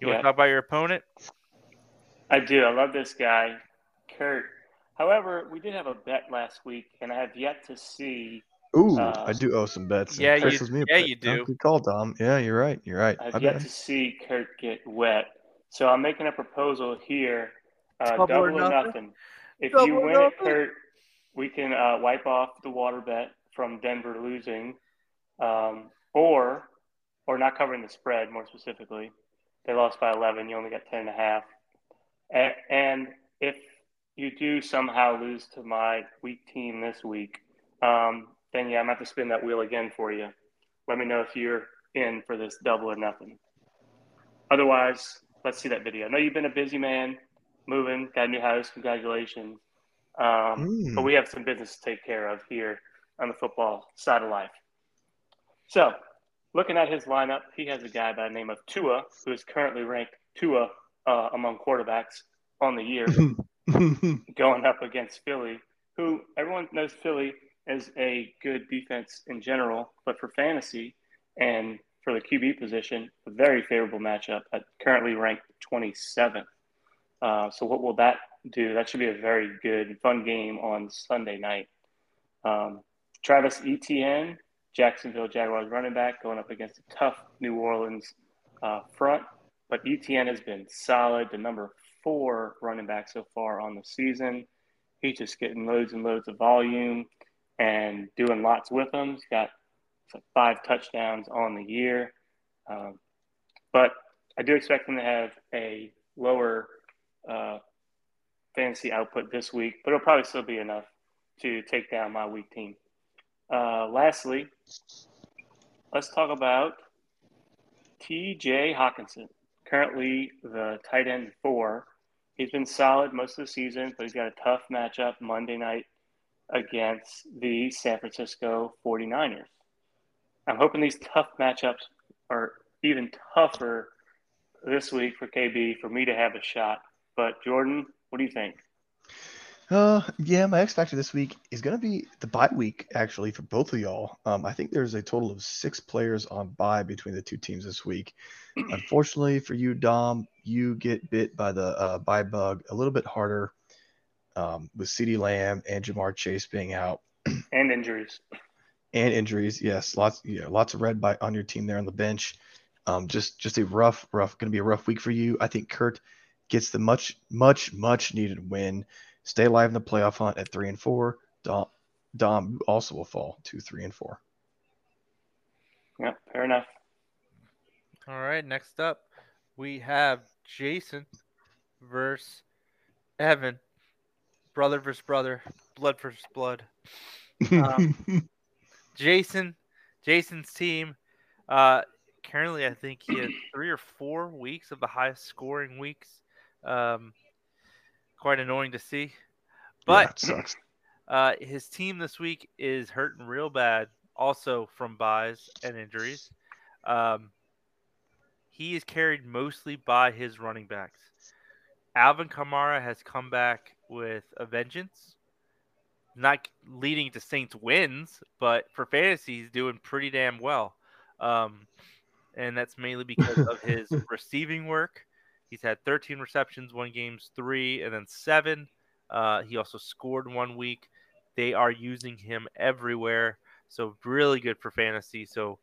You want Yeah. to talk about your opponent? I do. I love this guy, Kurt. However, we did have a bet last week, and I have yet to see. Ooh, Uh, I do owe some bets. yeah, Chris you- owes me yeah, bet. you No, do. Good call, Dom. Yeah, you're right. You're right. I've My yet bad. to see Kurt get wet. So I'm making a proposal here. Uh, Double double, or or nothing? nothing. If Double you or win it. Kurt, we can uh, wipe off the water bet from Denver losing, um, or or not covering the spread. More specifically, they lost by 11. You only got 10 and a half. A- and if you do somehow lose to my weak team this week, um, then yeah, I'm gonna have to spin that wheel again for you. Let me know if you're in for this double or nothing. Otherwise, let's see that video. I know you've been a busy man, moving, got a new house. Congratulations. Um, Mm. But we have some business to take care of here on the football side of life. So, looking at his lineup, he has a guy by the name of Tua, who is currently ranked Tua uh, among quarterbacks on the year, going up against Philly, who everyone knows Philly as a good defense in general, but for fantasy and for the QB position, a very favorable matchup at currently ranked 27th. Uh, so, what will that do? That should be a very good fun game on Sunday night. Um, Travis Etienne, Jacksonville Jaguars running back, going up against a tough New Orleans uh, front. But Etienne has been solid, the number four running back so far on the season. He's just getting loads and loads of volume and doing lots with them. He's got like five touchdowns on the year. Um, but I do expect him to have a lower uh, fantasy output this week, but it'll probably still be enough to take down my weak team. Uh, lastly, let's talk about TJ Hockenson, currently the tight end four. He's been solid most of the season, but he's got a tough matchup Monday night against the San Francisco 49ers. I'm hoping these tough matchups are even tougher this week for KB for me to have a shot. But Jordan, what do you think? Uh, yeah, my X factor this week is gonna be the bye week actually for both of y'all. Um, I think there's a total of six players on bye between the two teams this week. Unfortunately for you, Dom, you get bit by the uh, bye bug a little bit harder um, with CeeDee Lamb and Ja'Marr Chase being out and injuries. and injuries. Yes, lots, yeah, lots of red by on your team there on the bench. Um, just, just a rough, rough, going to be a rough week for you. I think Kurt gets the much, much, much needed win. Stay alive in the playoff hunt at three and four. Dom, Dom also will fall to three and four. Yeah, fair enough. All right, next up we have Jason versus Evan. Brother versus brother, blood versus blood. Um, Jason, Jason's team. Uh, currently, I think he had three or four weeks of the highest scoring weeks. Um, quite annoying to see. But sucks. uh, his team this week is hurting real bad, also from buys and injuries. Um, he is carried mostly by his running backs. Alvin Kamara has come back with a vengeance, not leading to Saints wins, but for fantasy, he's doing pretty damn well. Um, and that's mainly because of his receiving work. He's had 13 receptions, one game's three, and then seven. Uh, he also scored one week. They are using him everywhere, so really good for fantasy. So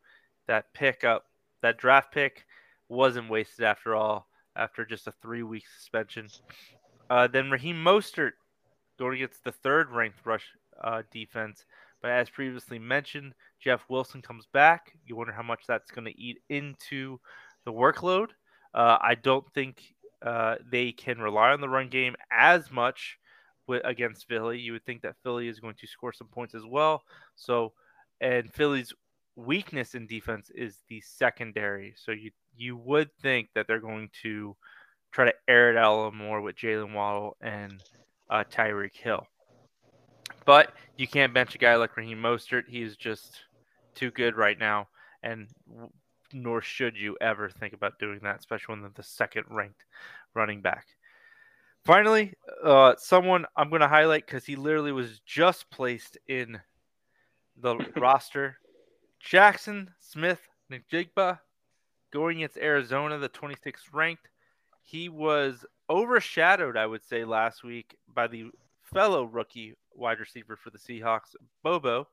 that pickup, that draft pick, wasn't wasted after all. After just a three-week suspension, uh, then Raheem Mostert going against the third-ranked rush uh, defense. But as previously mentioned, Jeff Wilson comes back. You wonder how much that's going to eat into the workload. Uh, I don't think uh, they can rely on the run game as much with, against Philly. You would think that Philly is going to score some points as well. So, and Philly's weakness in defense is the secondary. So you you would think that they're going to try to air it out a little more with Jaylen Waddle and uh, Tyreek Hill. But you can't bench a guy like Raheem Mostert. He's just too good right now, and nor should you ever think about doing that, especially when they're the second ranked running back. Finally, uh, someone I'm going to highlight because he literally was just placed in the roster. Jaxon Smith Njigba going against Arizona, the 26th ranked. He was overshadowed, I would say, last week by the fellow rookie wide receiver for the Seahawks, Bobo.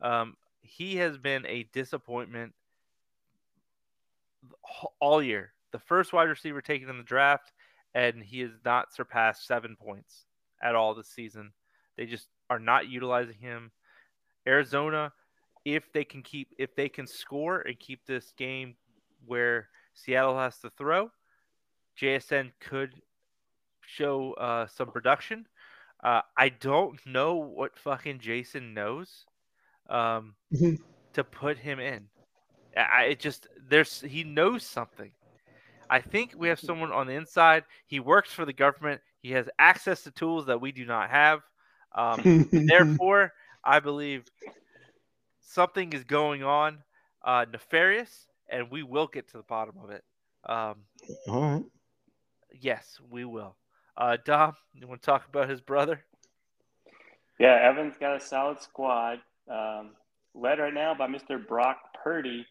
Um, he has been a disappointment all year. The first wide receiver taken in the draft, and he has not surpassed seven points at all this season. They just are not utilizing him. Arizona, if they can keep, if they can score and keep this game where Seattle has to throw, JSN could show uh, some production. Uh, I don't know what fucking Jason knows um, to put him in. I it just there's he knows something. I think we have someone on the inside. He works for the government. He has access to tools that we do not have. Um, therefore, I believe something is going on uh, nefarious, and we will get to the bottom of it. Um, All right. yes, we will. Uh, Dom, you want to talk about his brother? Yeah, Evan's got a solid squad, um, led right now by Mr. Brock Purdy,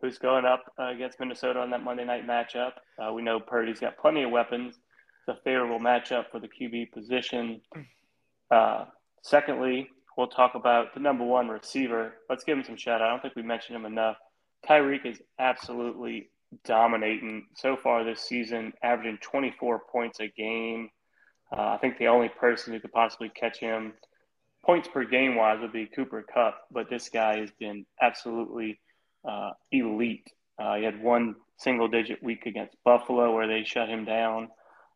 who's going up uh, against Minnesota on that Monday night matchup. Uh, we know Purdy's got plenty of weapons. It's a favorable matchup for the QB position. Uh, secondly, we'll talk about the number one receiver. Let's give him some shout out. I don't think we mentioned him enough. Tyreek is absolutely dominating so far this season, averaging 24 points a game. Uh, I think the only person who could possibly catch him points per game wise would be Cooper Kupp, but this guy has been absolutely uh, elite. Uh, he had one single digit week against Buffalo where they shut him down.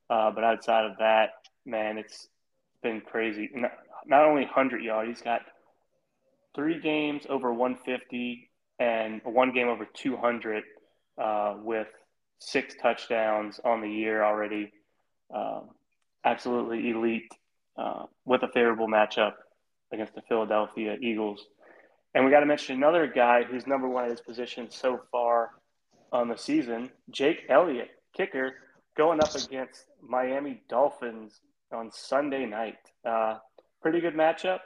Uh, but outside of that, man, it's been crazy. Not, not only 100 yards, he's got three games over 150 and one game over 200 uh, with six touchdowns on the year already. Um, absolutely elite uh, with a favorable matchup against the Philadelphia Eagles. And we got to mention another guy who's number one at his position so far on the season, Jake Elliott, kicker, going up against Miami Dolphins on Sunday night. Uh, pretty good matchup.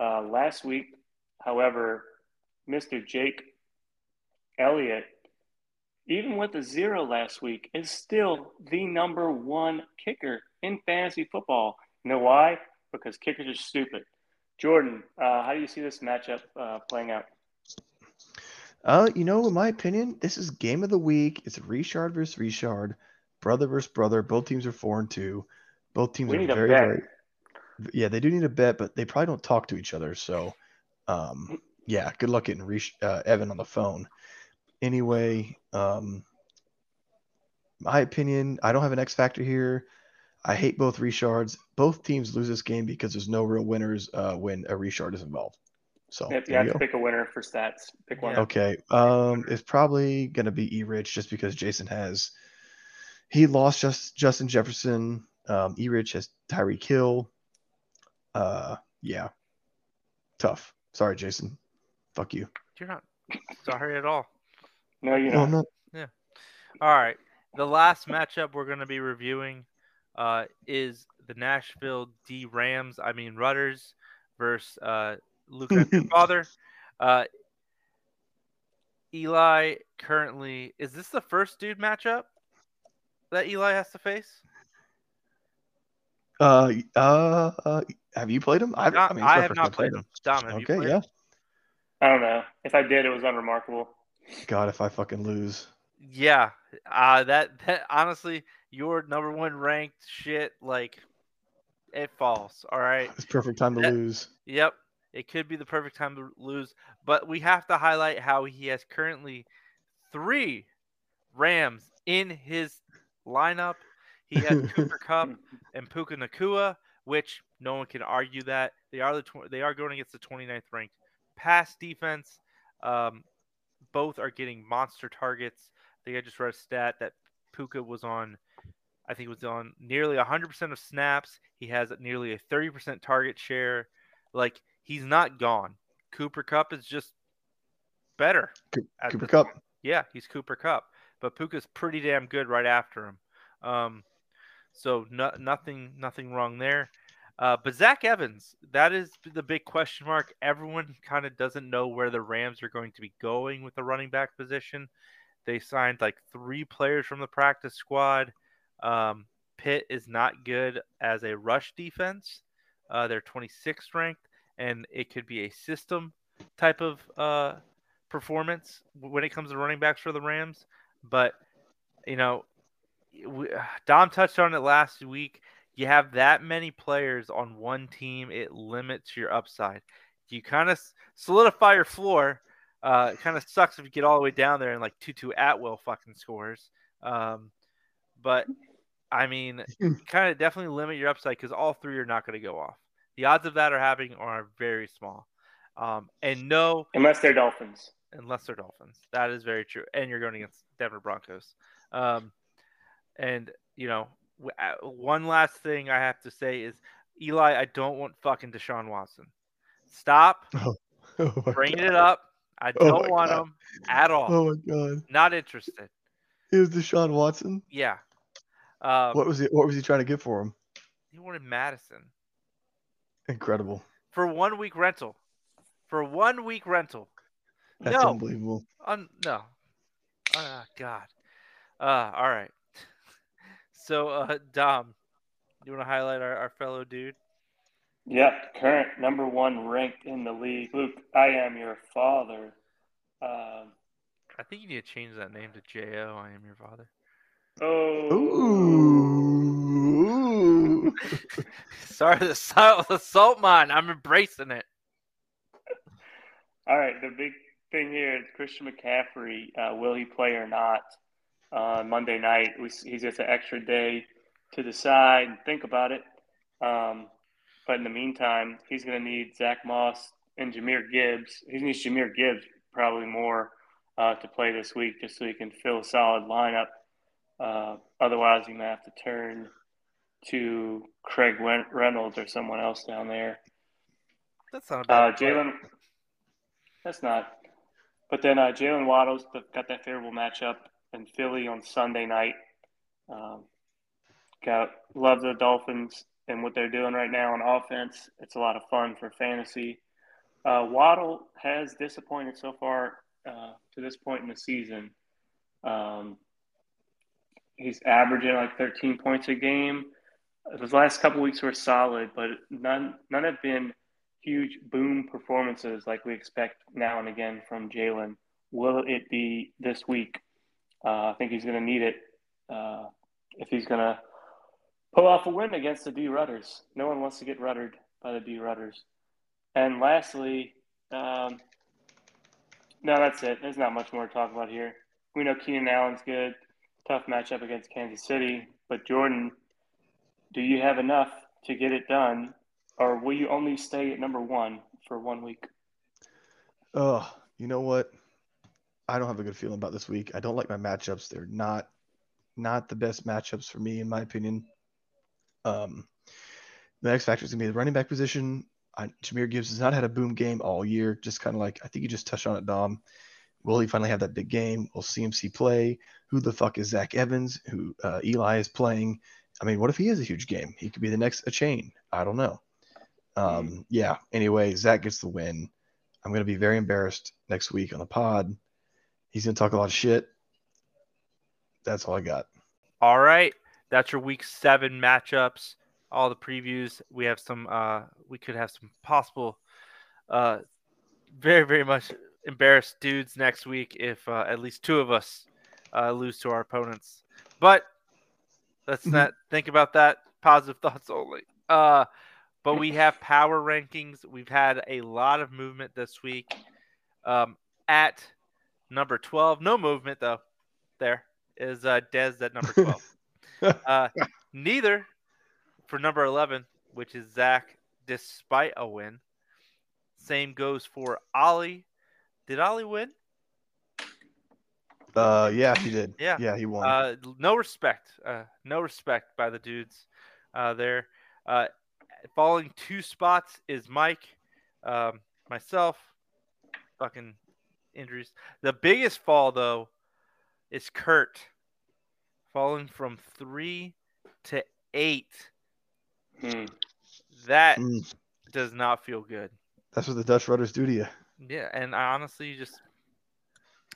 Uh, last week, however, Mr. Jake Elliott, even with a zero last week, is still the number one kicker in fantasy football. You know why? Because kickers are stupid. Jordan, uh, how do you see this matchup uh, playing out? Uh, you know, in my opinion, this is game of the week. It's Richard versus Richard, brother versus brother. Both teams are four and two. Both teams We are need a very, bet. very. Yeah, they do need a bet, but they probably don't talk to each other. So, um, yeah, good luck getting Rich, uh, Evan on the phone. Anyway, um, my opinion, I don't have an X factor here. I hate both Richards. Both teams lose this game because there's no real winners uh, when a Richard is involved. So Yep, you have you to go. pick a winner for stats. Pick one. Yeah. Okay. Um, it's probably gonna be E Rich just because Jason has he lost just Justin Jefferson. Um, E Rich has Tyreek Hill. Uh, yeah, tough. Sorry, Jason. Fuck you. You're not sorry at all. No, you No, not. I'm. All right. The last matchup we're going to be reviewing uh, is the Nashville D Rams, I mean Rudders, versus uh, Luke father. Uh, Eli currently is this the first dude matchup that Eli has to face? Uh, uh, uh, have you played him? I, Dom- I mean, I have not time played playing him. Dom, have you Okay, played yeah. him? I don't know. If I did, it was unremarkable. God, if I fucking lose, Yeah, uh, that that honestly, your number one ranked shit like it falls. All right. it's perfect time to That- lose. Yep, it could be the perfect time to lose, but we have to highlight how he has currently three Rams in his lineup. He has Cooper Kupp and Puka Nacua, which no one can argue that they are the tw- they are going against the 29th ranked pass defense. Um, both are getting monster targets. I think I just read a stat that Puka was on. I think was on nearly 100% of snaps. He has nearly a 30% target share. Like he's not gone. Cooper Kupp is just better. Co- Cooper Kupp. point. Yeah, he's Cooper Kupp, but Puka's pretty damn good right after him. Um, so no, nothing, nothing wrong there. Uh, but Zach Evans, that is the big question mark. Everyone kind of doesn't know where the Rams are going to be going with the running back position. They signed like three players from the practice squad. Um, Pitt is not good as a rush defense. Uh, they're 26th ranked, and it could be a system type of uh, performance when it comes to running backs for the Rams. But you know, we, Dom touched on it last week. You have that many players on one team, it limits your upside. You kind of solidify your floor. Uh, it kind of sucks if you get all the way down there and like Tutu Atwell fucking scores. Um, but I mean, kind of definitely limit your upside because all three are not going to go off. The odds of that are happening are very small. Um, and no, Unless they're Dolphins. unless they're Dolphins. That is very true. And you're going against Denver Broncos. Um, and you know, w- uh, one last thing I have to say is, Eli, I don't want fucking Deshaun Watson. Stop Oh my bringing God. it up. I Oh don't my want God. him at all. Oh my god. Not interested. It was Deshaun Watson. Yeah. Um, What was he? What was he trying to get for him? he wanted Madison Incredible. for one week rental. For one week rental. That's no, unbelievable. Un- no. Ah, God. Uh, all right. So, uh, Dom, you want to highlight our, our fellow dude? Yep, current number one ranked in the league. Luke, I am your father. Um, I think you need to change that name to J.O. I am your father. Oh, Ooh. Sorry, the salt, the salt mine. I'm embracing it. all right. The big thing here is Christian McCaffrey. Uh, will he play or not uh, Monday night? We, he gets an extra day to decide and think about it. Um, but in the meantime, he's going to need Zach Moss and Jahmyr Gibbs. He needs Jahmyr Gibbs probably more uh, to play this week just so he can fill a solid lineup. Uh, otherwise, you to have to turn to Craig Reynolds or someone else down there. That's not Uh, bad. Jaylen, that's not. But then uh, Jaylen Waddle's got that favorable matchup in Philly on Sunday night. Um, got love the Dolphins and what they're doing right now on offense. It's a lot of fun for fantasy. Uh, Waddle has disappointed so far uh, to this point in the season. Um, he's averaging like 13 points a game. His last couple weeks were solid, but none none have been huge boom performances like we expect now and again from Jaylen. Will it be this week? Uh, I think he's going to need it uh, if he's going to pull off a win against the D Rudders. No one wants to get ruddered by the D Rudders. And lastly, um, no, that's it. There's not much more to talk about here. We know Keenan Allen's good. Tough matchup against Kansas City. But Jordan, do you have enough to get it done? Or will you only stay at number one for one week? Oh, you know what? I don't have a good feeling about this week. I don't like my matchups. They're not not the best matchups for me, in my opinion. Um, the next factor is gonna be the running back position. I, Jahmyr Gibbs has not had a boom game all year. Just kind of like I think you just touched on it, Dom. Will he finally have that big game? Will CMC play? Who the fuck is Zach Evans? Who uh, Eli is playing? I mean, what if he is a huge game? He could be the next Achane. I don't know. Um, yeah. Anyway, Zach gets the win. I'm gonna be very embarrassed next week on the pod. He's gonna talk a lot of shit. That's all I got. All right, that's your week seven matchups. All the previews. We have some. Uh, we could have some possible. Uh, very very much embarrassed dudes next week if uh, at least two of us uh, lose to our opponents. But let's Mhm. not think about that. Positive thoughts only. Uh, but we have power rankings. We've had a lot of movement this week. Um, at number 12, no movement though. There is uh, Dez at number 12. uh, neither for number 11, which is Zach, despite a win. Same goes for Ollie. Did Ollie win? Uh, yeah, he did. Yeah. yeah, he won. Uh, no respect. Uh, no respect by the dudes uh, there. Uh, falling two spots is Mike, um, myself, fucking injuries. The biggest fall though is Kurt, falling from three to eight. Hmm. That Mm, does not feel good. that's what the Dutch rudders do to you. Yeah, and I honestly just,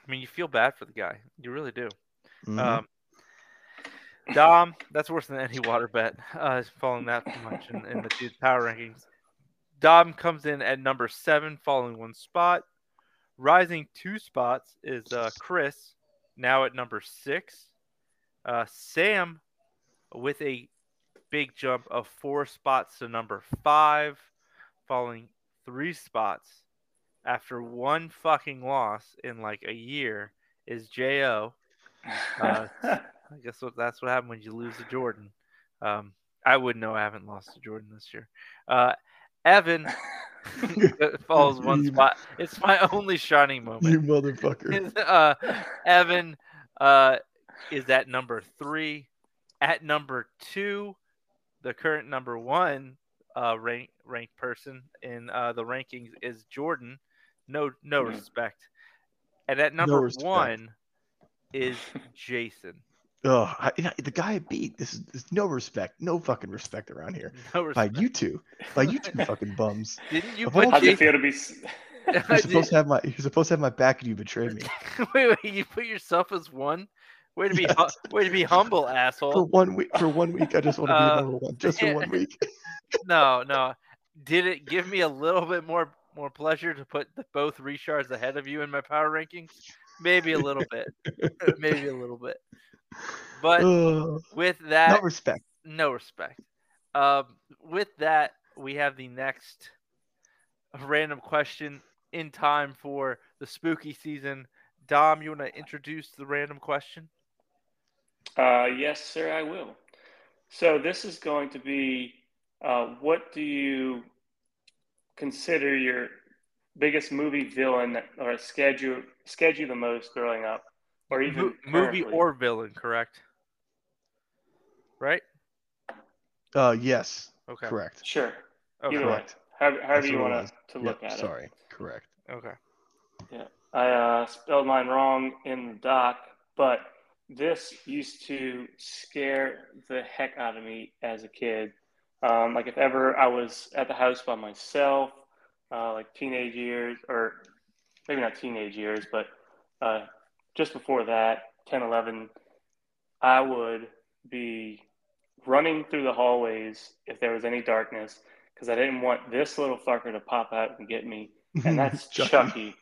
I mean, you feel bad for the guy. You really do. Mhm. Um, Dom, that's worse than any water bet. Uh, falling that much in, in the dude's power rankings. Dom comes in at number seven, falling one spot. Rising two spots is uh, Chris, now at number six. Uh, Sam with a big jump of four spots to number five, falling three spots after one fucking loss in like a year is Jo. Uh, I guess what that's what happened when you lose to Jordan. Um, I would know I haven't lost to Jordan this year. Uh, Evan falls one spot. It's my only shining moment. you motherfucker. uh, Evan uh, is at number three. At number two, the current number one uh, rank, ranked person in uh, the rankings is Jordan. No, no Hmm. respect. And at number respect. one is Jason. Oh, I, the guy I beat. This is there's no respect, no fucking respect around here. No By you two, by you two fucking bums. Didn't you Of put all How's it Jason? feel to be? s- You're supposed to have my. You're supposed to have my back, and you betrayed me wait, wait, you put yourself as one? Way to be, hu- way to be humble, asshole. for one week. For one week, I just want to be Uh, number one, just for one week. No, no. Did it give me a little bit more more pleasure to put the, both Richards ahead of you in my power rankings? Maybe a little bit. Maybe a little bit. But Ugh, with no respect. no respect. Um, with that, we have the next random question in time for the spooky season. Dom, you want to introduce the random question? Uh, yes, sir, I will. So this is going to be, uh, what do you consider your biggest movie villain that, or schedule schedule the most growing up, or even Mo- movie currently? or villain, correct? Right? Uh, yes, Okay. correct. Sure, Okay. either way, Correct. however, however you want was. to Yep, look at it. sorry, correct. Okay. Yeah, I uh, spelled mine wrong in the doc, but this used to scare the heck out of me as a kid. Um, like if ever I was at the house by myself, uh, like teenage years, or maybe not teenage years, but uh, just before that, 10, 11, I would be running through the hallways if there was any darkness because I didn't want this little fucker to pop out and get me. And that's Chucky. Chucky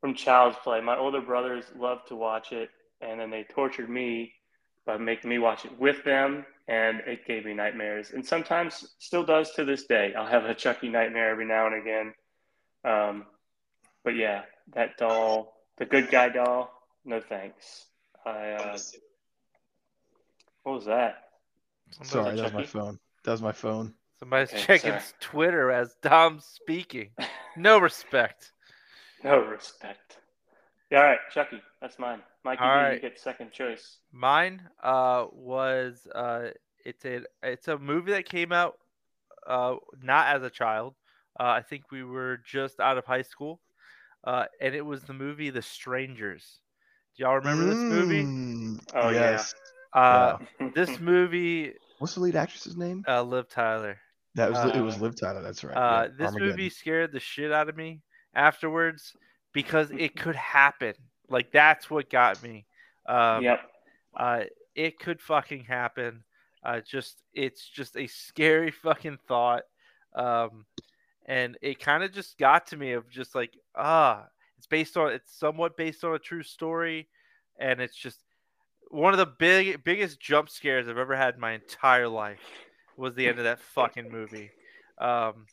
from Child's Play. My older brothers loved to watch it, and then they tortured me by making me watch it with them, and it gave me nightmares. And sometimes still does to this day. I'll have a Chucky nightmare every now and again. Um, but yeah, that doll, the good guy doll, no thanks. I, uh, what was that? Sorry, that was my phone. That was my phone. Somebody's Okay, checking sorry. Twitter as Dom's speaking. No respect. No respect. Yeah, all right, Chucky, that's mine. Mikey, All right. you get second choice. Mine uh, was uh, it's a it's a movie that came out uh, not as a child. Uh, I think we were just out of high school, uh, and it was the movie The Strangers. Do y'all remember this movie? Mm, Oh, yeah. yes. Uh, Yeah. this movie, What's the lead actress's name? uh, Liv Tyler. That was it. Was Liv Tyler. That's right. Uh, yeah, this Armageddon. movie scared the shit out of me afterwards because it could happen. Like that's what got me. Um, yep. Uh, it could fucking happen. Uh, just it's just a scary fucking thought. Um, and it kind of just got to me of just like ah, it's based on it's somewhat based on a true story, and it's just one of the big biggest jump scares I've ever had in my entire life was the end of that fucking movie. Um,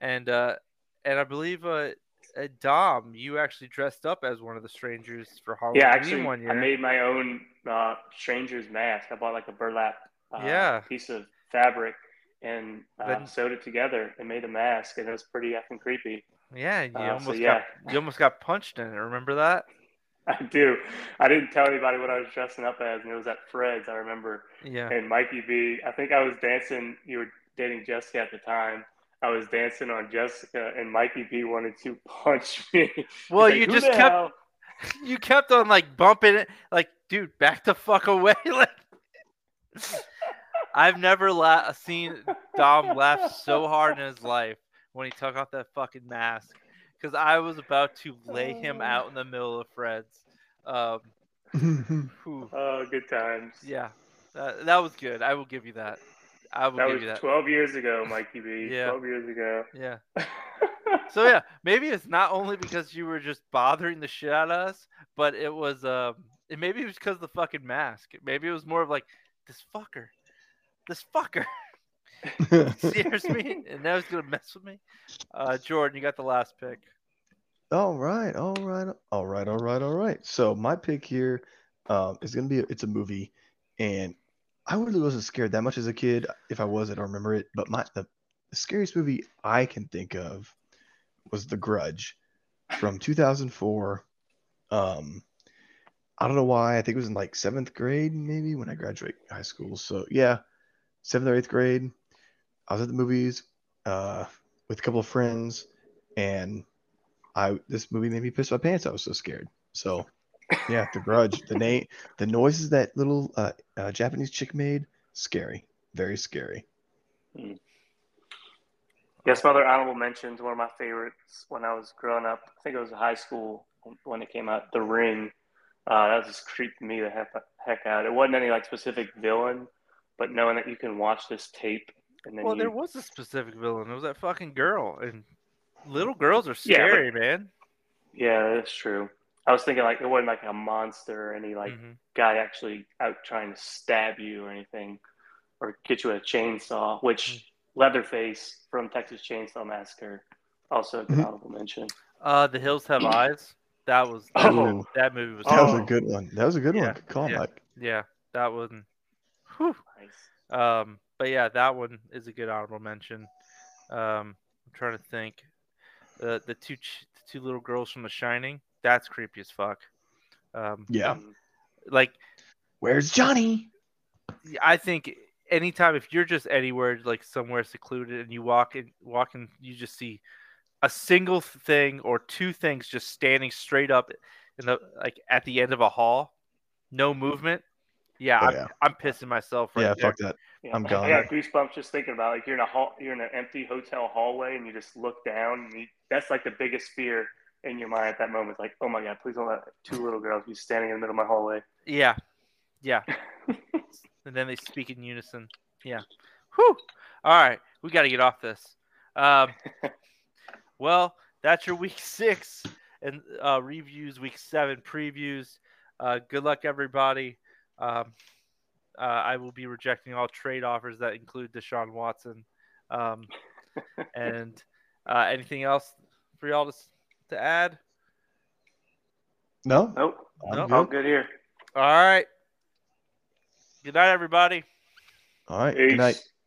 and uh, and I believe uh, uh, Dom, you actually dressed up as one of the strangers for Halloween Yeah, actually, one year. I made my own uh, stranger's mask. I bought like a burlap uh, Yeah. piece of fabric and uh, Then- sewed it together and made a mask, and it was pretty effing creepy. Yeah, you Uh, so almost yeah. got you almost got punched in it. Remember that? I do. I didn't tell anybody what I was dressing up as, and it was at Fred's. I remember. Yeah. And Mikey B, I think I was dancing. You were dating Jessica at the time. I was dancing on Jessica, and Mikey B wanted to punch me. Well, like, you just kept hell?" you kept on like bumping it, like, dude, back the fuck away. like, I've never la- seen Dom laugh so hard in his life when he took off that fucking mask, because I was about to lay him out in the middle of Fred's. Um, Oh, good times. yeah, that, that was good. I will give you that. I will That give was you that. 12 years ago, Mikey B. Yeah. 12 years ago. Yeah. So yeah, maybe it's not only because you were just bothering the shit out of us, but it was um, it maybe it was because of the fucking mask. Maybe it was more of like this fucker, this fucker scares me, and now he's gonna mess with me. Uh, Jordan, you got the last pick. All right, all right, all right, all right, all right. So my pick here um, is gonna be it's a movie, and I really wasn't scared that much as a kid. If I was, I don't remember it. But my the, the scariest movie I can think of was The Grudge from 2004. Um, I don't know why. I think it was in like seventh grade, maybe when I graduated high school. So yeah, seventh or eighth grade. I was at the movies uh, with a couple of friends, and I this movie made me piss my pants. I was so scared. So yeah, The Grudge. The name, the noises that little uh, uh, Japanese chick made, scary, very scary. Yes, some other honorable mentions. One of my favorites when I was growing up, I think it was high school when it came out, The Ring. Uh, that was just creeped me the heck, heck out. It wasn't any like specific villain, but knowing that you can watch this tape and then Well, you, there was a specific villain. It was that fucking girl, and little girls are Yeah, but- scary, man. yeah, that's true. I was thinking like it wasn't like a monster or any like Mhm. guy actually out trying to stab you or anything, or get you a chainsaw. Which Leatherface from Texas Chainsaw Massacre, also a good Mhm. honorable mention. Uh, The Hills Have Eyes. That was that, Oh. that movie was. That was a good one. That was a good Yeah, one. Good call, yeah. Mike. Yeah, that one. Nice. Um, but yeah, that one is a good honorable mention. Um, I'm trying to think. The the two ch- the two little girls from The Shining. That's creepy as fuck. Um, Yeah. Like Where's Johnny? I think anytime if you're just anywhere like somewhere secluded and you walk in walk and you just see a single thing or two things just standing straight up in the like at the end of a hall, no movement, Yeah, Oh, I'm. I'm pissing myself right yeah, there. fuck that. Yeah, I'm I gone. got goosebumps just thinking about like you're in a hall, you're in an empty hotel hallway, and you just look down, and you, that's like the biggest fear in your mind at that moment. Like, oh my god, please don't let two little girls be standing in the middle of my hallway. Yeah, yeah. and then they speak in unison. Yeah. Whew. All right, we got to get off this. Um, well, that's your week six and uh, reviews, week seven previews. Uh, good luck, everybody. Um, uh, I will be rejecting all trade offers that include Deshaun Watson. Um, and uh, anything else for y'all to, to add? No, Nope, I'm Nope. good. all good here. All right. Good night, everybody. All right. Peace. Good night.